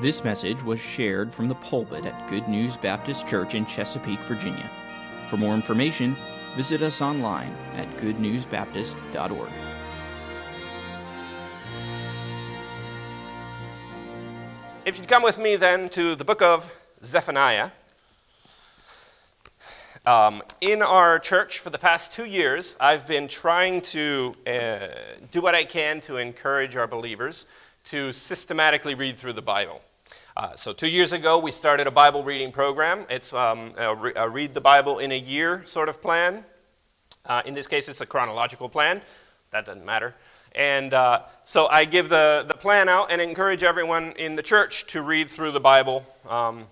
This message was shared from the pulpit at Good News Baptist Church in Chesapeake, Virginia. For more information, visit us online at goodnewsbaptist.org. If you'd come with me then to the book of Zephaniah. Um, in our church for the past two years, I've been trying to uh, do what I can to encourage our believers to systematically read through the Bible. Uh, so, two years ago, we started a Bible reading program. It's um, a, re- a, read the Bible in a year sort of plan. Uh, in this case, it's a chronological plan. That doesn't matter. And uh, so I give the, the plan out and encourage everyone in the church to read through the Bible um,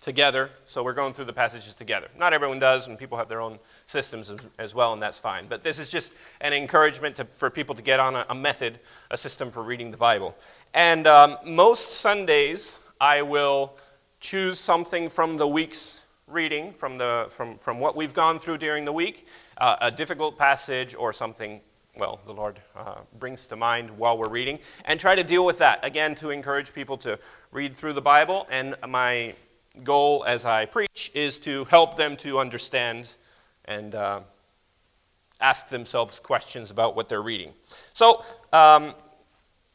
together. So we're going through the passages together. Not everyone does, and people have their own systems as, well, and that's fine. But this is just an encouragement to, for people to get on a, a, method, a system for reading the Bible. And um, most Sundays, I will choose something from the week's reading, from, the, from, from what we've gone through during the week, uh, a difficult passage or something well, the Lord uh, brings to mind while we're reading, and try to deal with that. Again, to encourage people to read through the Bible. And my goal as I preach is to help them to understand and uh, ask themselves questions about what they're reading. So, um,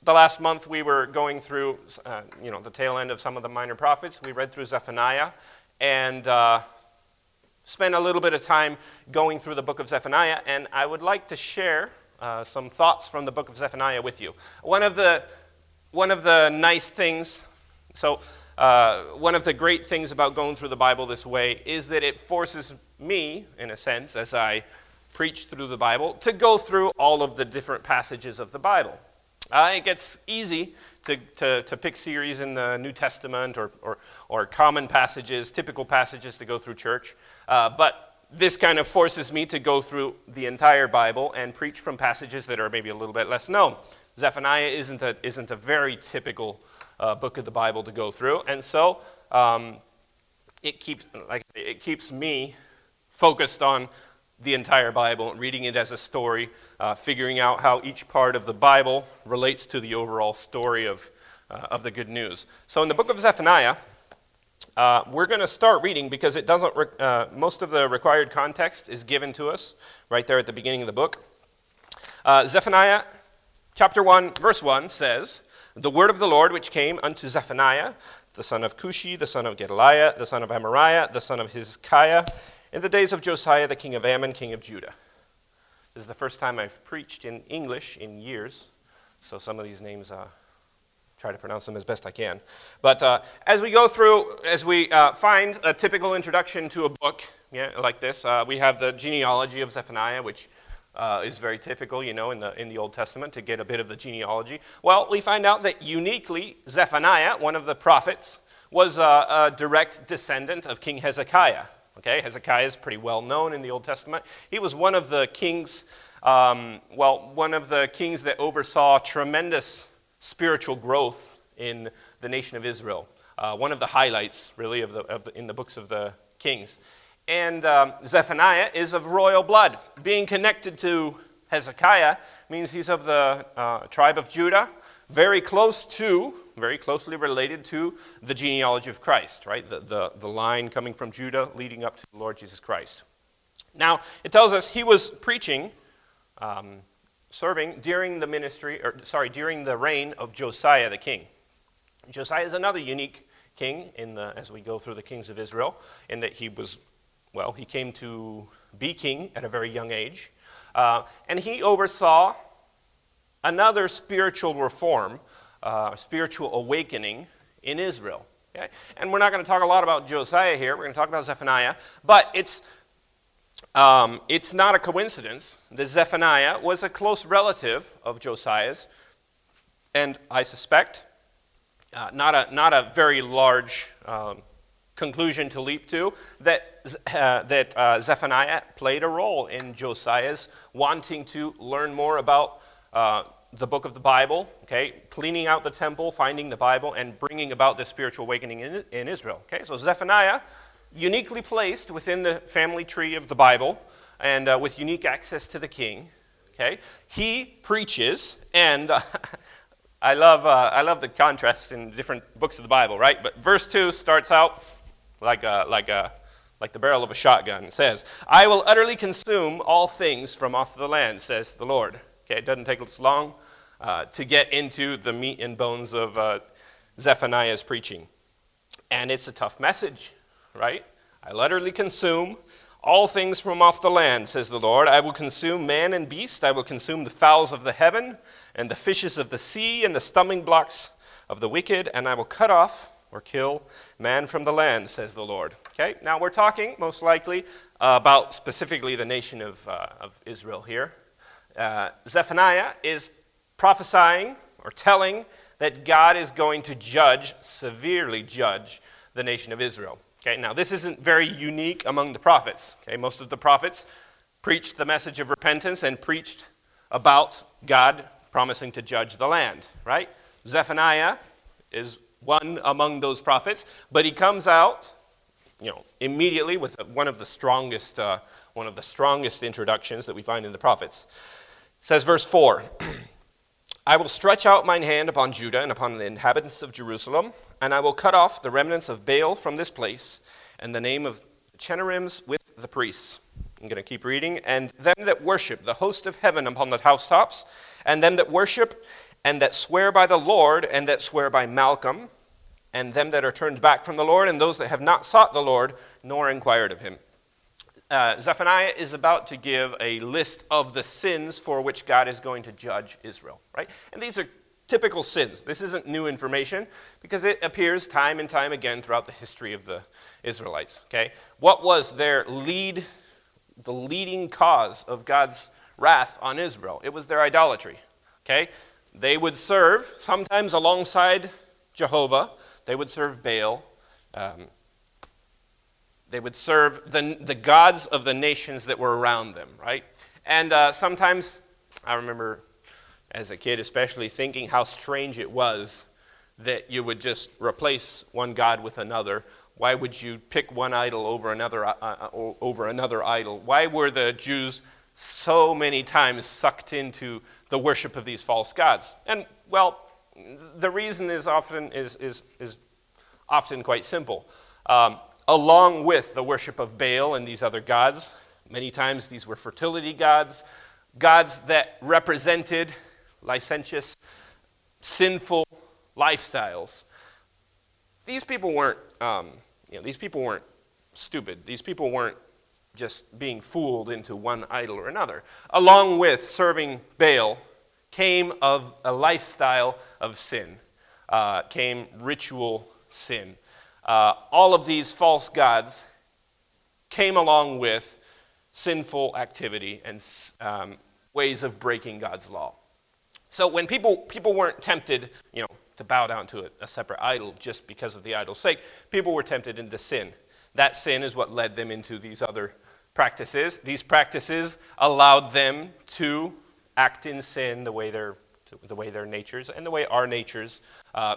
the last month we were going through, uh, you know, the tail end of some of the minor prophets. We read through Zephaniah and uh, spent a little bit of time going through the book of Zephaniah. And I would like to share uh, some thoughts from the book of Zephaniah with you. One of the one of the nice things. So uh, one of the great things about going through the Bible this way is that it forces me, in a sense, as I preach through the Bible, to go through all of the different passages of the Bible. Uh, it gets easy to, to, to, pick series in the New Testament or, or, or, common passages, typical passages to go through church. Uh, but this kind of forces me to go through the entire Bible and preach from passages that are maybe a little bit less known. Zephaniah isn't a, isn't a very typical uh, book of the Bible to go through. And so um, it, keeps, like say, it keeps me focused on the entire Bible, and reading it as a story, uh, figuring out how each part of the Bible relates to the overall story of, uh, of the good news. So in the book of Zephaniah, uh, we're going to start reading because it doesn't. Re- uh, most of the required context is given to us right there at the beginning of the book. Uh, Zephaniah chapter 1, verse 1 says, the word of the Lord which came unto Zephaniah, the son of Cushi, the son of Gedaliah, the son of Amariah, the son of Hezekiah, in the days of Josiah, the king of Amon, king of Judah. This is the first time I've preached in English in years, so some of these names, uh, try to pronounce them as best I can. But uh, as we go through, as we uh, find a typical introduction to a book yeah, like this, uh, we have the genealogy of Zephaniah, which uh, is very typical, you know, in the, in the Old Testament to get a bit of the genealogy. Well, we find out that uniquely, Zephaniah, one of the prophets, was a, a direct descendant of King Hezekiah. Okay, Hezekiah is pretty well known in the Old Testament. He was one of the kings, um, well, one of the kings that oversaw tremendous spiritual growth in the nation of Israel. Uh, one of the highlights, really, of the, of the, in the books of the kings. And um, Zephaniah is of royal blood. Being connected to Hezekiah means he's of the uh, tribe of Judah, very close to, very closely related to the genealogy of Christ, right? The, the, the line coming from Judah leading up to the Lord Jesus Christ. Now, it tells us he was preaching, um, serving during the ministry, or sorry, during the reign of Josiah the king. Josiah is another unique king in the, as we go through the kings of Israel, in that he was well, he came to be king at a very young age. Uh, and he oversaw another spiritual reform, uh, spiritual awakening in Israel. Okay? And we're not going to talk a lot about Josiah here. We're going to talk about Zephaniah. But it's, um, it's not a coincidence that Zephaniah was a close relative of Josiah's. And I suspect uh, not, a, not a very large um, conclusion to leap to that, uh, that uh, Zephaniah played a role in Josiah's wanting to learn more about uh, the book of the Bible, okay, cleaning out the temple, finding the Bible, and bringing about the spiritual awakening in, in Israel. Okay, so Zephaniah, uniquely placed within the family tree of the Bible and uh, with unique access to the king, okay, he preaches and I love, uh, I love the contrasts in different books of the Bible, right? But verse 2 starts out like, a, like, a, like the barrel of a shotgun. It says, I will utterly consume all things from off the land, says the Lord. Okay, it doesn't take us long uh, to get into the meat and bones of uh, Zephaniah's preaching. And it's a tough message, right? I'll utterly consume all things from off the land, says the Lord. I will consume man and beast. I will consume the fowls of the heaven and the fishes of the sea and the stumbling blocks of the wicked, and I will cut off or kill man from the land, says the Lord. Okay, now we're talking most likely uh, about specifically the nation of, uh, of Israel here. Uh, Zephaniah is prophesying or telling that God is going to judge, severely judge, the nation of Israel. Okay, now this isn't very unique among the prophets. Okay, most of the prophets preached the message of repentance and preached about God promising to judge the land, right? Zephaniah is one among those prophets, but he comes out, you know, immediately with one of the strongest, uh, one of the strongest introductions that we find in the prophets. It says verse four. I will stretch out mine hand upon Judah and upon the inhabitants of Jerusalem, and I will cut off the remnants of Baal from this place, and the name of Chemarims with the priests. I'm going to keep reading. And them that worship the host of heaven upon the housetops, and them that worship and that swear by the Lord, and that swear by Malcham, and them that are turned back from the Lord, and those that have not sought the Lord, nor inquired of him uh, Zephaniah is about to give a list of the sins for which God is going to judge Israel, right? And these are typical sins. This isn't new information because it appears time and time again throughout the history of the Israelites, okay? What was their lead, the leading cause of God's wrath on Israel? It was their idolatry, okay? They would serve, sometimes alongside Jehovah, they would serve Baal. Um, they would serve the, the gods of the nations that were around them, right? And uh, sometimes, I remember as a kid especially, thinking how strange it was that you would just replace one god with another. Why would you pick one idol over another, uh, uh over another idol? Why were the Jews so many times sucked into the worship of these false gods? And, well, the reason is often, is, is, is often quite simple. Um, along with the worship of Baal and these other gods. Many times these were fertility gods, gods that represented licentious, sinful lifestyles. These people weren't, um, you know, these people weren't stupid. These people weren't just being fooled into one idol or another. Along with serving Baal came of a lifestyle of sin, uh, came ritual sin uh, all of these false gods came along with sinful activity and um, ways of breaking God's law. So when people, people weren't tempted, you know, to bow down to a, a separate idol just because of the idol's sake, people were tempted into sin. That sin is what led them into these other practices. These practices allowed them to act in sin the way their, the way their natures and the way our natures uh,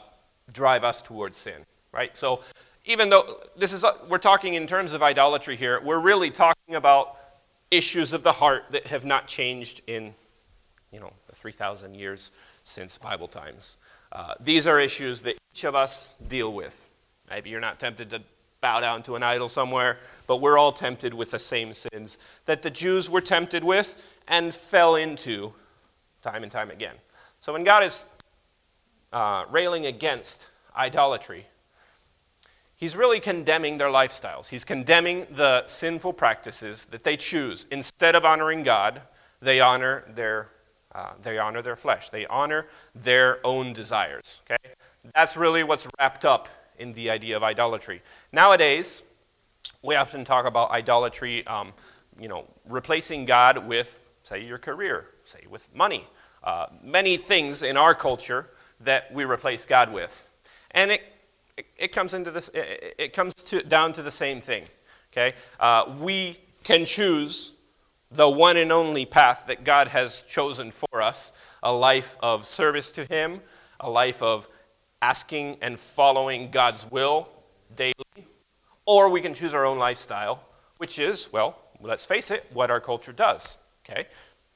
drive us towards sin right? So even though this is, we're talking in terms of idolatry here, we're really talking about issues of the heart that have not changed in, you know, the 3,000 years since Bible times. Uh, these are issues that each of us deal with. Maybe you're not tempted to bow down to an idol somewhere, but we're all tempted with the same sins that the Jews were tempted with and fell into time and time again. So when God is uh, railing against idolatry, he's really condemning their lifestyles. He's condemning the sinful practices that they choose. Instead of honoring God, they honor their, uh, they honor their flesh. They honor their own desires. Okay? That's really what's wrapped up in the idea of idolatry. Nowadays, we often talk about idolatry, um, you know, replacing God with, say, your career, say, with money. Uh, many things in our culture that we replace God with. And it it, it comes into this, it, it comes to, down to the same thing. Okay? Uh, we can choose the one and only path that God has chosen for us a life of service to Him, a life of asking and following God's will daily, or we can choose our own lifestyle, which is, well, let's face it, what our culture does. Okay?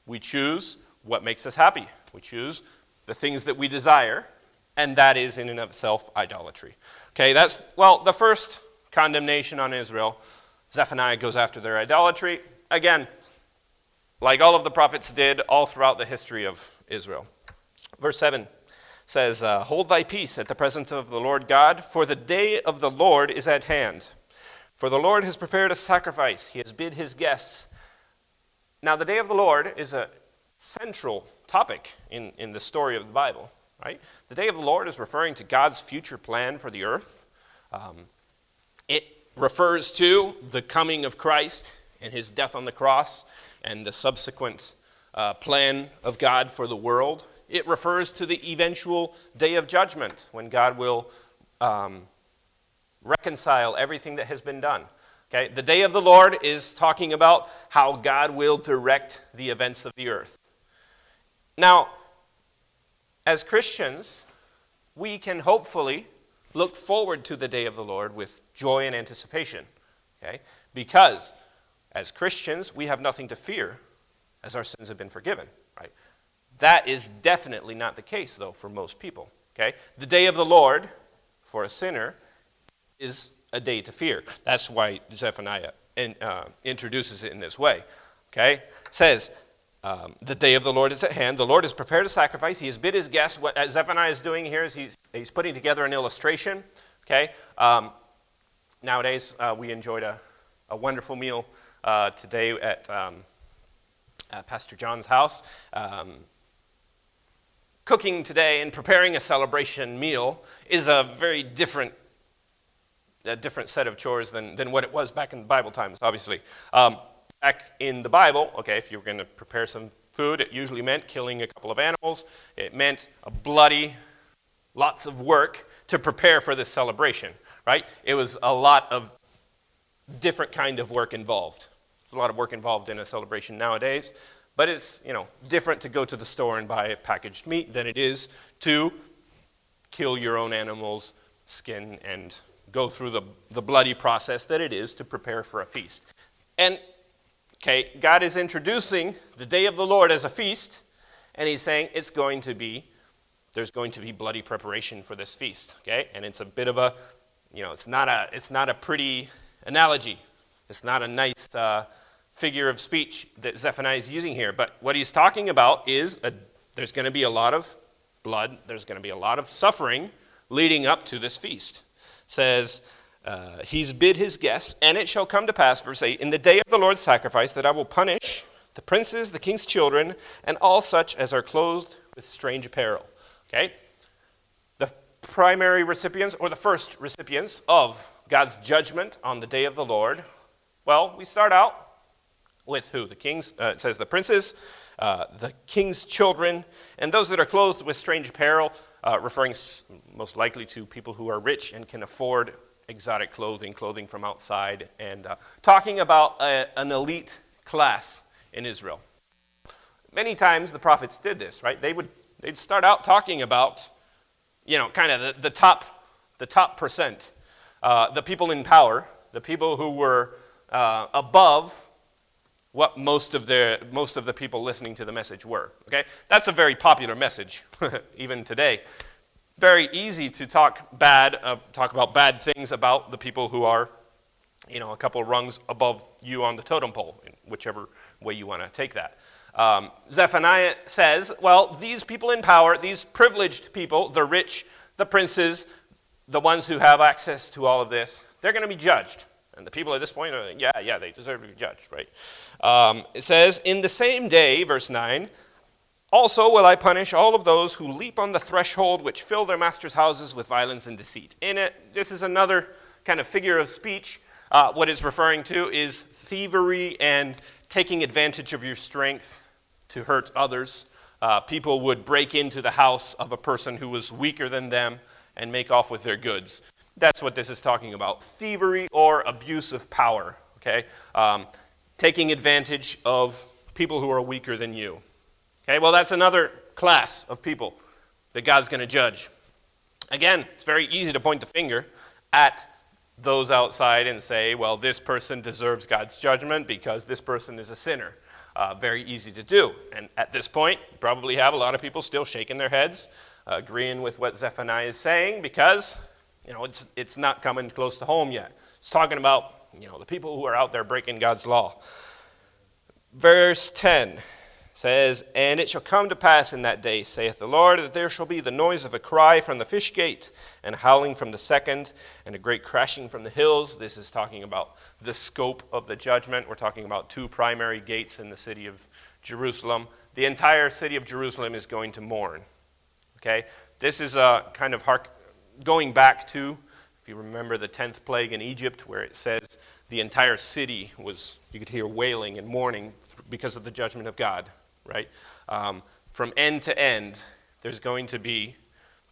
We choose what makes us happy. We choose the things that we desire, and that is in and of itself idolatry. Okay, that's, well, the first condemnation on Israel. Zephaniah goes after their idolatry. Again, like all of the prophets did all throughout the history of Israel. Verse 7 says, uh, Hold thy peace at the presence of the Lord God, for the day of the Lord is at hand. For the Lord has prepared a sacrifice, he has bid his guests. Now, the day of the Lord is a central topic in, in the story of the Bible, right? The day of the Lord is referring to God's future plan for the earth. Um, it refers to the coming of Christ and his death on the cross and the subsequent uh, plan of God for the world. It refers to the eventual day of judgment when God will um, reconcile everything that has been done. Okay? The day of the Lord is talking about how God will direct the events of the earth. Now, as Christians, we can hopefully look forward to the day of the Lord with joy and anticipation. Okay? Because as Christians, we have nothing to fear as our sins have been forgiven? That is definitely not the case, though, for most people. Okay? The day of the Lord for a sinner is a day to fear. That's why Zephaniah in, uh, introduces it in this way. Okay? It says, um, the day of the Lord is at hand. The Lord has prepared a sacrifice. He has bid his guests. What Zephaniah is doing here is he's, he's putting together an illustration. Okay? Um, nowadays, uh, we enjoyed a, a wonderful meal uh, today at um, Pastor John's house. Um, cooking today and preparing a celebration meal is a very different a different set of chores than, than what it was back in Bible times, obviously. Um, back in the Bible, okay, if you were going to prepare some food, it usually meant killing a couple of animals. It meant a bloody, lots of work to prepare for this celebration, right? It was a lot of different kind of work involved. A lot of work involved in a celebration nowadays, but it's, you know, different to go to the store and buy packaged meat than it is to kill your own animals, skin, and go through the, the bloody process that it is to prepare for a feast. And, okay, God is introducing the day of the Lord as a feast, and He's saying it's going to be, there's going to be bloody preparation for this feast, okay? And it's a bit of a, you know, it's not a, it's not a pretty analogy. It's not a nice, uh, figure of speech that Zephaniah is using here. But what he's talking about is a, there's going to be a lot of blood, there's going to be a lot of suffering leading up to this feast. It says, uh, He's bid his guests, and it shall come to pass, verse 8, in the day of the Lord's sacrifice, that I will punish the princes, the king's children, and all such as are clothed with strange apparel. Okay? The primary recipients, or the first recipients of God's judgment on the day of the Lord, well, we start out with who? The kings, uh, it says the princes, uh, the king's children, and those that are clothed with strange apparel, uh, referring most likely to people who are rich and can afford exotic clothing, clothing from outside, and uh, talking about a, an elite class in Israel. Many times the prophets did this, right? They would they'd start out talking about, you know, kind of the, the top the top percent, uh, the people in power, the people who were uh, above what most of the, most of the people listening to the message were. Okay? That's a very popular message, even today. Very easy to talk bad, uh, talk about bad things about the people who are, you know, a couple of rungs above you on the totem pole, in whichever way you want to take that. Um, Zephaniah says, well, these people in power, these privileged people, the rich, the princes, the ones who have access to all of this, they're going to be judged. And the people at this point are, like, yeah, yeah, they deserve to be judged, right? Um, it says, In the same day, verse 9, also will I punish all of those who leap on the threshold which fill their master's houses with violence and deceit. In it, this is another kind of figure of speech. Uh, what it's referring to is thievery and taking advantage of your strength to hurt others. Uh, people would break into the house of a person who was weaker than them and make off with their goods. That's what this is talking about thievery or abuse of power, okay? Um, taking advantage of people who are weaker than you. Okay, well, that's another class of people that God's going to judge. Again, it's very easy to point the finger at those outside and say, well, this person deserves God's judgment because this person is a sinner. uh, very easy to do. And at this point, you probably have a lot of people still shaking their heads, uh, agreeing with what Zephaniah is saying because you know, it's, it's not coming close to home yet. It's talking about you know, the people who are out there breaking God's law. Verse 10 says, And it shall come to pass in that day, saith the Lord, that there shall be the noise of a cry from the fish gate, and howling from the second, and a great crashing from the hills. This is talking about the scope of the judgment. We're talking about two primary gates in the city of Jerusalem. The entire city of Jerusalem is going to mourn. Okay? This is a kind of hark, going back to, if you remember the 10th plague in Egypt, where it says the entire city was, you could hear wailing and mourning because of the judgment of God, right? Um, from end to end, there's going to be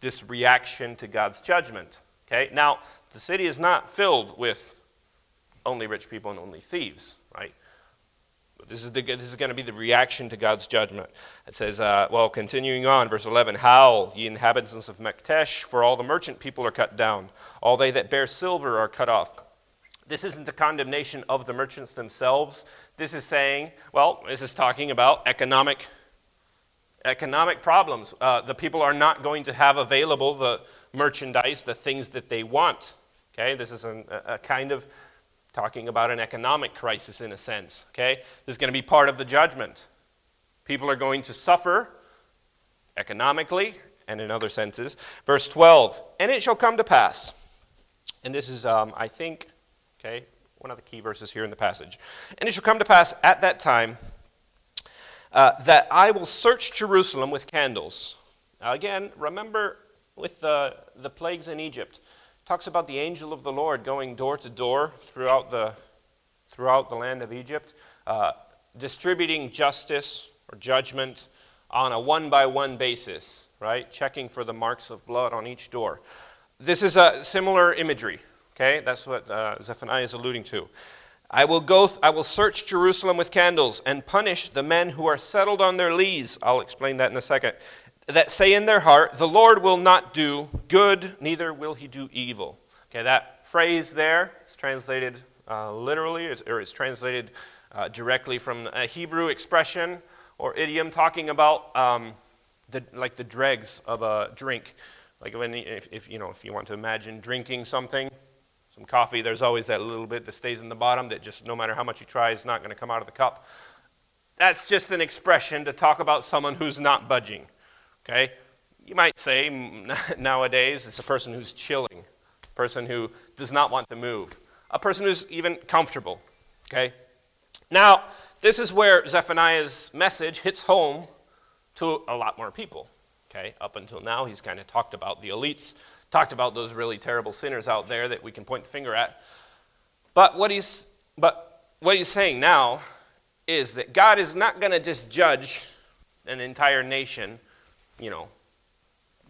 this reaction to God's judgment. Okay? Now, the city is not filled with only rich people and only thieves, right? This is, the, this is going to be the reaction to God's judgment. It says, uh, well, continuing on, verse 11 Howl, ye inhabitants of Maktesh, for all the merchant people are cut down, all they that bear silver are cut off. This isn't a condemnation of the merchants themselves. This is saying, well, this is talking about economic, economic problems. Uh, the people are not going to have available the merchandise, the things that they want. Okay, this is an, a kind of talking about an economic crisis in a sense. Okay, this is going to be part of the judgment. People are going to suffer economically and in other senses. Verse 12, and it shall come to pass. And this is, um, I think, Okay? One of the key verses here in the passage. And it shall come to pass at that time uh, that I will search Jerusalem with candles. Now, again, remember with the, the plagues in Egypt, talks about the angel of the Lord going door to door throughout the, throughout the land of Egypt, uh, distributing justice or judgment on a one by one basis, right? Checking for the marks of blood on each door. This is a similar imagery, Okay, that's what uh, Zephaniah is alluding to. I will go, th- I will search Jerusalem with candles and punish the men who are settled on their lees. I'll explain that in a second. That say in their heart, The Lord will not do good, neither will he do evil. Okay, that phrase there is translated uh, literally, or is translated uh, directly from a Hebrew expression or idiom talking about um, the, like the dregs of a drink. Like when, if, if, you know, if you want to imagine drinking something, some coffee, there's always that little bit that stays in the bottom that just no matter how much you try is not going to come out of the cup. That's just an expression to talk about someone who's not budging. Okay? You might say nowadays it's a person who's chilling, a person who does not want to move, a person who's even comfortable. Okay? Now, this is where Zephaniah's message hits home to a lot more people. Okay? Up until now, he's kind of talked about the elites talked about those really terrible sinners out there that we can point the finger at. But what he's, but what he's saying now is that God is not going to just judge an entire nation, you know,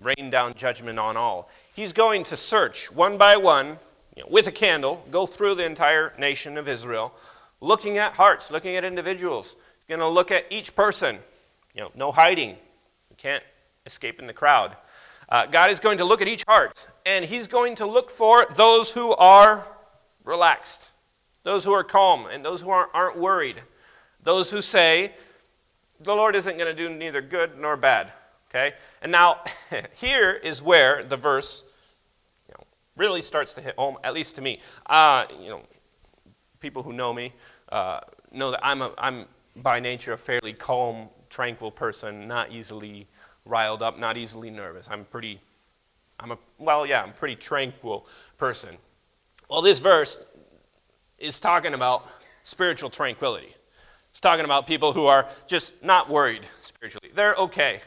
rain down judgment on all. He's going to search one by one, you know, with a candle, go through the entire nation of Israel, looking at hearts, looking at individuals. He's going to look at each person. You know, no hiding. You can't escape in the crowd. Uh, God is going to look at each heart, and He's going to look for those who are relaxed, those who are calm, and those who aren't, aren't worried, those who say, the Lord isn't going to do neither good nor bad. Okay? And now, here is where the verse you know, really starts to hit home, at least to me. Uh, you know, people who know me uh, know that I'm, a, I'm by nature a fairly calm, tranquil person, not easily riled up, not easily nervous. I'm pretty, I'm a, well, yeah, I'm a pretty tranquil person. Well, this verse is talking about spiritual tranquility. It's talking about people who are just not worried spiritually. They're okay.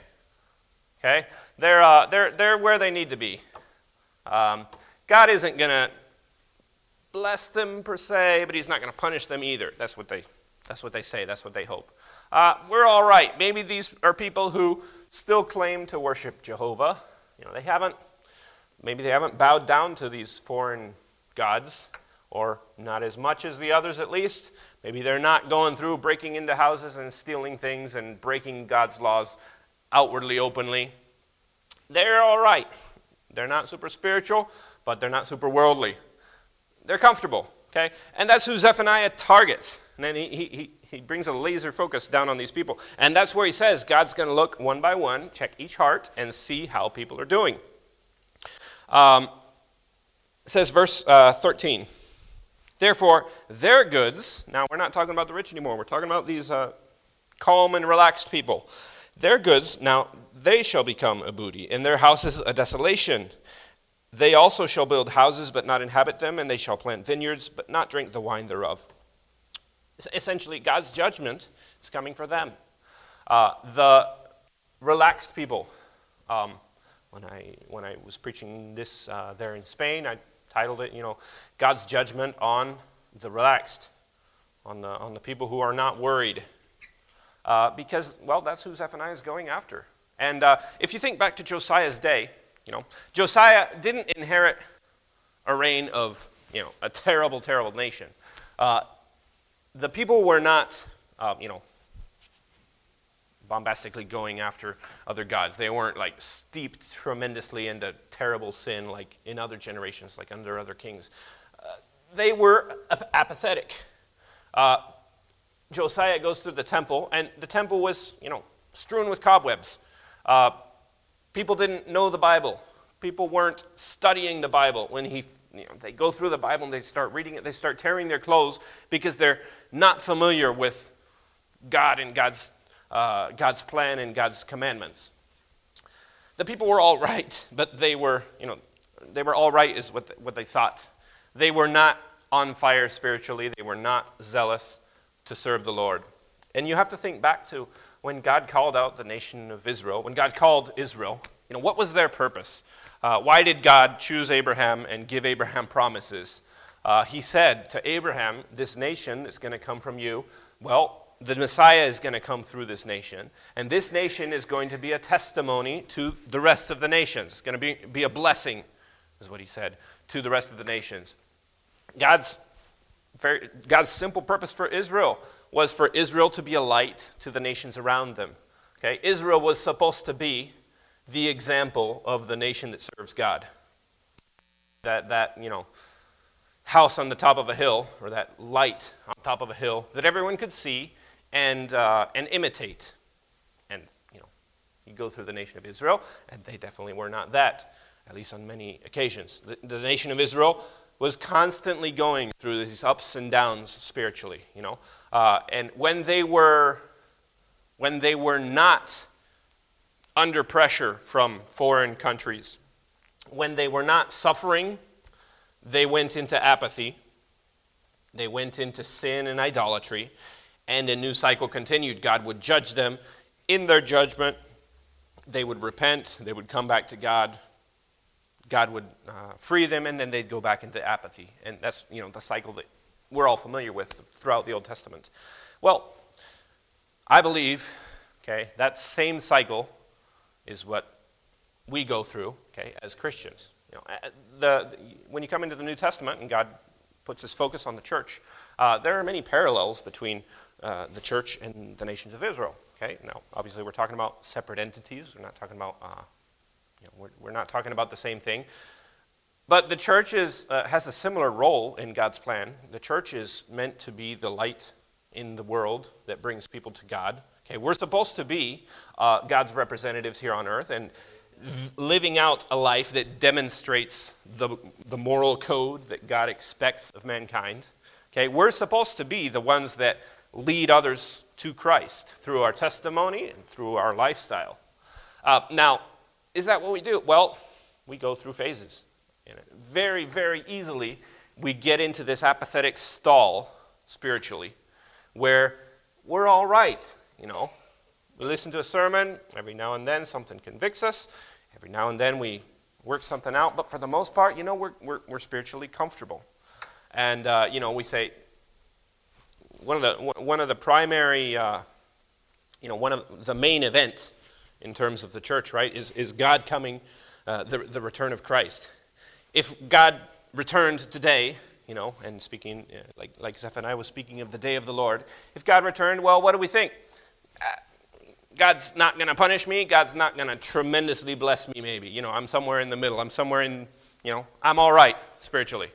Okay? They're, uh, they're, they're where they need to be. Um, God isn't going to bless them per se, but He's not going to punish them either. That's what they, that's what they say. That's what they hope. Uh, we're all right. Maybe these are people who still claim to worship Jehovah. You know, they haven't, maybe they haven't bowed down to these foreign gods, or not as much as the others at least. Maybe they're not going through breaking into houses and stealing things and breaking God's laws outwardly, openly. They're all right. They're not super spiritual, but they're not super worldly. They're comfortable. Okay? And that's who Zephaniah targets. And then he, he, he brings a laser focus down on these people. And that's where he says God's going to look one by one, check each heart, and see how people are doing. Um, says, verse uh, 13. Therefore, their goods, now we're not talking about the rich anymore, we're talking about these uh, calm and relaxed people. Their goods, now they shall become a booty, and their houses a desolation. They also shall build houses, but not inhabit them, and they shall plant vineyards, but not drink the wine thereof. Essentially, God's judgment is coming for them. Uh, the relaxed people. Um, when I when I was preaching this uh, there in Spain, I titled it, you know, God's judgment on the relaxed, on the on the people who are not worried, uh, because well, that's who Zephaniah is going after. And uh, if you think back to Josiah's day, you know, Josiah didn't inherit a reign of you know a terrible, terrible nation. Uh, the people were not, uh, you know, bombastically going after other gods. They weren't like steeped tremendously into terrible sin like in other generations, like under other kings. Uh, they were ap- apathetic. Uh, Josiah goes through the temple, and the temple was, you know, strewn with cobwebs. Uh, people didn't know the Bible. People weren't studying the Bible when he you know, they go through the Bible and they start reading it, they start tearing their clothes because they're not familiar with God and God's, uh, God's plan and God's commandments. The people were all right, but they were, you know, they were all right is what, what they thought. They were not on fire spiritually. They were not zealous to serve the Lord. And you have to think back to when God called out the nation of Israel, when God called Israel, you know, what was their purpose? Uh, why did God choose Abraham and give Abraham promises? Uh, he said to Abraham, This nation that's going to come from you, well, the Messiah is going to come through this nation, and this nation is going to be a testimony to the rest of the nations. It's going to be, be a blessing, is what he said, to the rest of the nations. God's, very, God's simple purpose for Israel was for Israel to be a light to the nations around them. Okay? Israel was supposed to be the example of the nation that serves God. That, that, you know, house on the top of a hill, or that light on top of a hill that everyone could see and, uh, and imitate. And, you know, you go through the nation of Israel, and they definitely were not that, at least on many occasions. The, the nation of Israel was constantly going through these ups and downs spiritually, you know. Uh, and when they were, when they were not under pressure from foreign countries. When they were not suffering, they went into apathy. They went into sin and idolatry, and a new cycle continued. God would judge them. In their judgment, they would repent, they would come back to God. God would uh, free them, and then they'd go back into apathy. And that's you know the cycle that we're all familiar with throughout the Old Testament. Well, I believe, okay, that same cycle is what we go through, okay, as Christians. You know, the, when you come into the New Testament and God puts his focus on the church, uh, there are many parallels between uh, the church and the nations of Israel. Okay, now obviously we're talking about separate entities. We're not talking about, uh, you know, we're, we're, not talking about the same thing. But the church is, uh, has a similar role in God's plan. The church is meant to be the light in the world that brings people to God. Okay, we're supposed to be uh, God's representatives here on earth and v- living out a life that demonstrates the, the moral code that God expects of mankind. Okay, we're supposed to be the ones that lead others to Christ through our testimony and through our lifestyle. Uh, now, is that what we do? Well, we go through phases. Very, very easily, we get into this apathetic stall spiritually where we're all right. You know, we listen to a sermon, every now and then something convicts us, every now and then we work something out, but for the most part, you know, we're, we're, we're spiritually comfortable. And, uh, you know, we say, one of the, one of the primary, uh, you know, one of the main events in terms of the church, right, is, is God coming, uh, the, the return of Christ. If God returned today, you know, and speaking, uh, like, like Zephaniah was speaking of the day of the Lord, if God returned, well, what do we think? God's not going to punish me. God's not going to tremendously bless me, maybe. You know, I'm somewhere in the middle. I'm somewhere in, you know, I'm all right spiritually.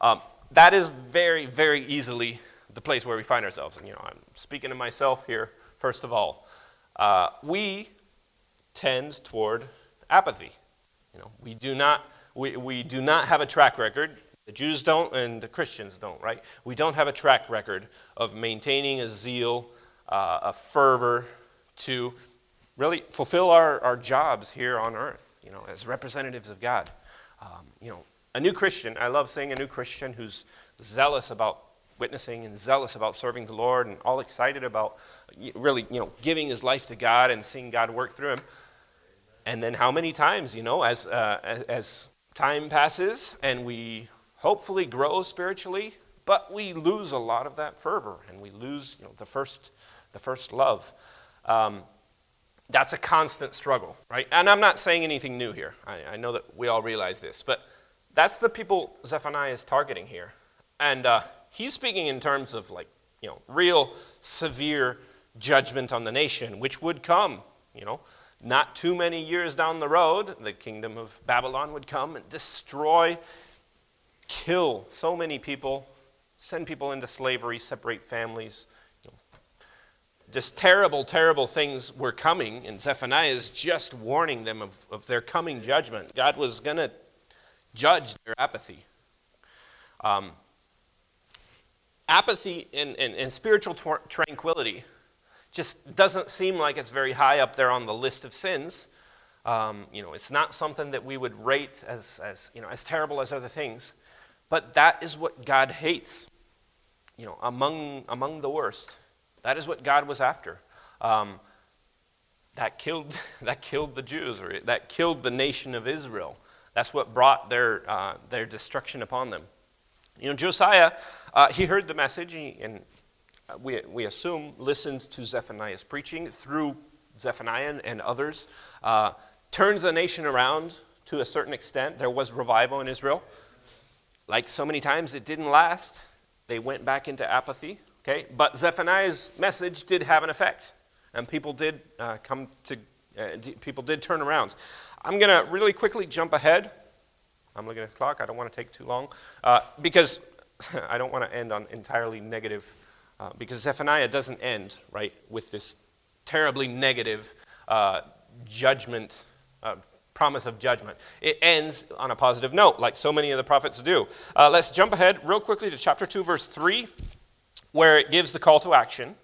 Um, that is very, very easily the place where we find ourselves. And, you know, I'm speaking to myself here, first of all. Uh, we tend toward apathy. You know, we do not, we, we do not have a track record. The Jews don't, and the Christians don't, right? We don't have a track record of maintaining a zeal, uh, a fervor to really fulfill our, our jobs here on earth, you know, as representatives of God. Um, you know, a new Christian, I love seeing a new Christian who's zealous about witnessing and zealous about serving the Lord and all excited about really, you know, giving his life to God and seeing God work through him. And then how many times, you know, as, uh, as, time passes and we hopefully grow spiritually, but we lose a lot of that fervor and we lose, you know, the first, the first love. Um, that's a constant struggle, right? And I'm not saying anything new here. I, I, know that we all realize this, but that's the people Zephaniah is targeting here. And uh, he's speaking in terms of like, you know, real severe judgment on the nation, which would come, you know, not too many years down the road, the kingdom of Babylon would come and destroy, kill so many people, send people into slavery, separate families. Just terrible, terrible things were coming, and Zephaniah is just warning them of, of their coming judgment. God was going to judge their apathy. Um, apathy and, and, and spiritual tranquility just doesn't seem like it's very high up there on the list of sins. Um, you know, it's not something that we would rate as, as, you know, as terrible as other things. But that is what God hates, you know, among, among the worst. That is what God was after. Um, that, killed, that killed the Jews, or that killed the nation of Israel. That's what brought their, uh, their destruction upon them. You know, Josiah, uh, he heard the message, and uh, we, we assume, listened to Zephaniah's preaching through Zephaniah and others, uh, turned the nation around to a certain extent. There was revival in Israel. Like so many times, it didn't last. They went back into apathy. Okay, but Zephaniah's message did have an effect, and people did uh, come to. Uh, people did turn around. I'm going to really quickly jump ahead. I'm looking at the clock. I don't want to take too long uh, because I don't want to end on entirely negative uh, because Zephaniah doesn't end, right, with this terribly negative uh, judgment, uh, promise of judgment. It ends on a positive note, like so many of the prophets do. Uh, let's jump ahead real quickly to chapter 2, verse 3, where it gives the call to action,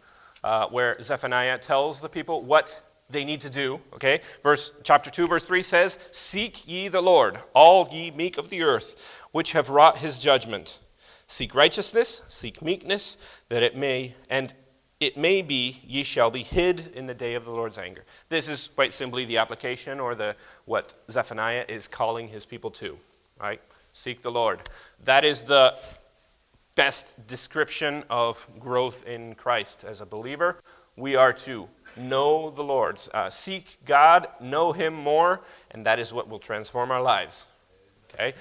uh, where Zephaniah tells the people what they need to do okay verse chapter 2 verse 3 says seek ye the lord all ye meek of the earth which have wrought his judgment Seek righteousness, seek meekness, that it may, and it may be ye shall be hid in the day of the Lord's anger. This is quite simply the application or the what Zephaniah is calling his people to. Right? Seek the Lord. That is the best description of growth in Christ as a believer. We are to know the Lord, uh, seek God, know Him more, and that is what will transform our lives. Okay?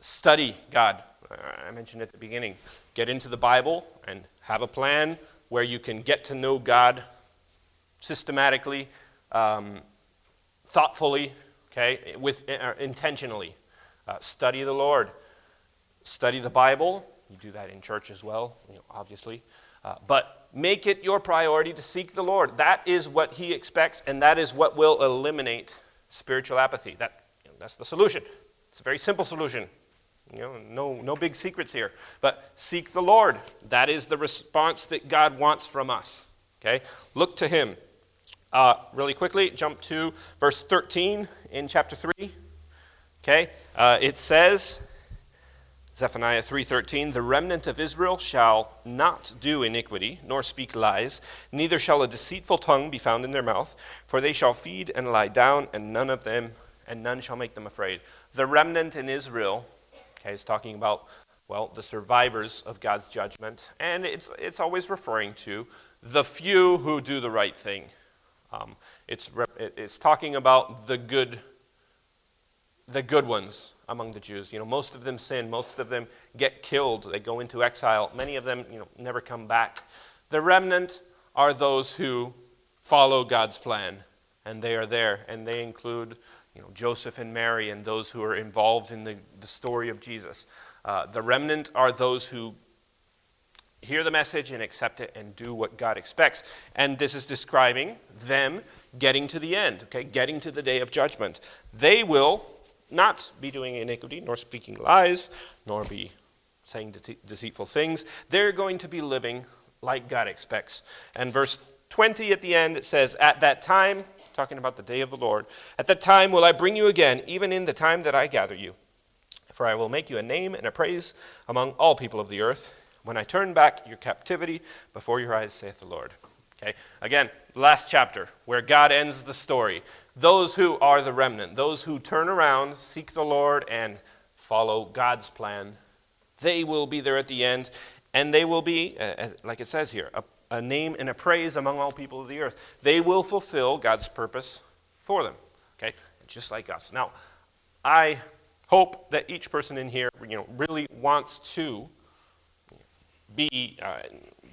Study God, I mentioned at the beginning, get into the Bible and have a plan where you can get to know God systematically, um, thoughtfully, okay, with uh, intentionally. Uh, study the Lord, study the Bible. You do that in church as well, you know, obviously. Uh, but make it your priority to seek the Lord. That is what He expects, and that is what will eliminate spiritual apathy. That, you know, that's the solution. It's a very simple solution. You know, no, no big secrets here. But seek the Lord. That is the response that God wants from us. Okay? Look to Him. Uh, really quickly, jump to verse 13 in chapter 3. Okay? Uh, it says, Zephaniah 3:13 The remnant of Israel shall not do iniquity nor speak lies neither shall a deceitful tongue be found in their mouth for they shall feed and lie down and none of them and none shall make them afraid the remnant in Israel Okay, it's talking about, well, the survivors of God's judgment. And it's, it's always referring to the few who do the right thing. Um, it's, it's talking about the good, the good ones among the Jews. You know, most of them sin, most of them get killed, they go into exile. Many of them, you know, never come back. The remnant are those who follow God's plan, and they are there, and they include you know, Joseph and Mary and those who are involved in the, the story of Jesus. Uh, the remnant are those who hear the message and accept it and do what God expects. And this is describing them getting to the end, okay, getting to the day of judgment. They will not be doing iniquity, nor speaking lies, nor be saying de- deceitful things. They're going to be living like God expects. And verse 20 at the end, it says, At that time, talking about the day of the Lord, at that time will I bring you again, even in the time that I gather you. For I will make you a name and a praise among all people of the earth, when I turn back your captivity before your eyes, saith the Lord. Okay, again, last chapter, where God ends the story. Those who are the remnant, those who turn around, seek the Lord, and follow God's plan, they will be there at the end, and they will be, uh, like it says here, a, a name and a praise among all people of the earth. They will fulfill God's purpose for them. Okay, just like us. Now, I hope that each person in here, you know, really wants to be uh,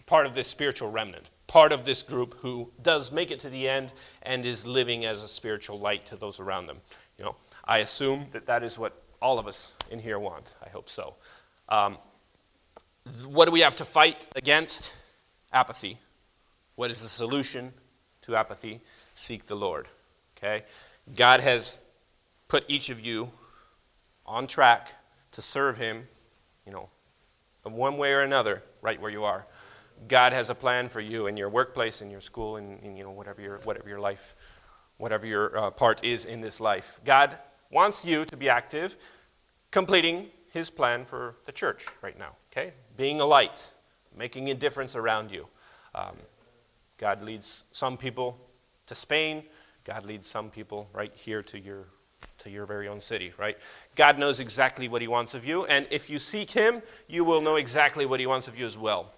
part of this spiritual remnant, part of this group who does make it to the end and is living as a spiritual light to those around them. You know, I assume that that is what all of us in here want. I hope so. Um, what do we have to fight against? Apathy. What is the solution to apathy? Seek the Lord. Okay? God has put each of you on track to serve Him, you know, one way or another, right where you are. God has a plan for you in your workplace, in your school, in, in you know whatever your whatever your life, whatever your uh, part is in this life. God wants you to be active, completing His plan for the church right now. Okay, being a light, making a difference around you. Um, God leads some people to Spain. God leads some people right here to your to your very own city, right? God knows exactly what He wants of you, and if you seek Him, you will know exactly what He wants of you as well.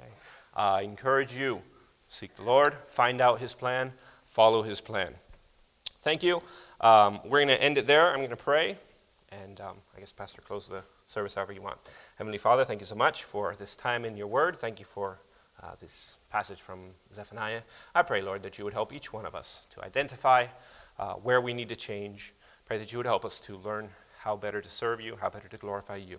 Okay? Uh, I encourage you seek the Lord, find out His plan, follow His plan. Thank you. Um, we're going to end it there. I'm going to pray, and um, I guess Pastor close the service however you want. Heavenly Father, thank you so much for this time in your Word. Thank you for uh, this passage from Zephaniah. I pray, Lord, that you would help each one of us to identify uh, where we need to change. Pray that you would help us to learn how better to serve you, how better to glorify you.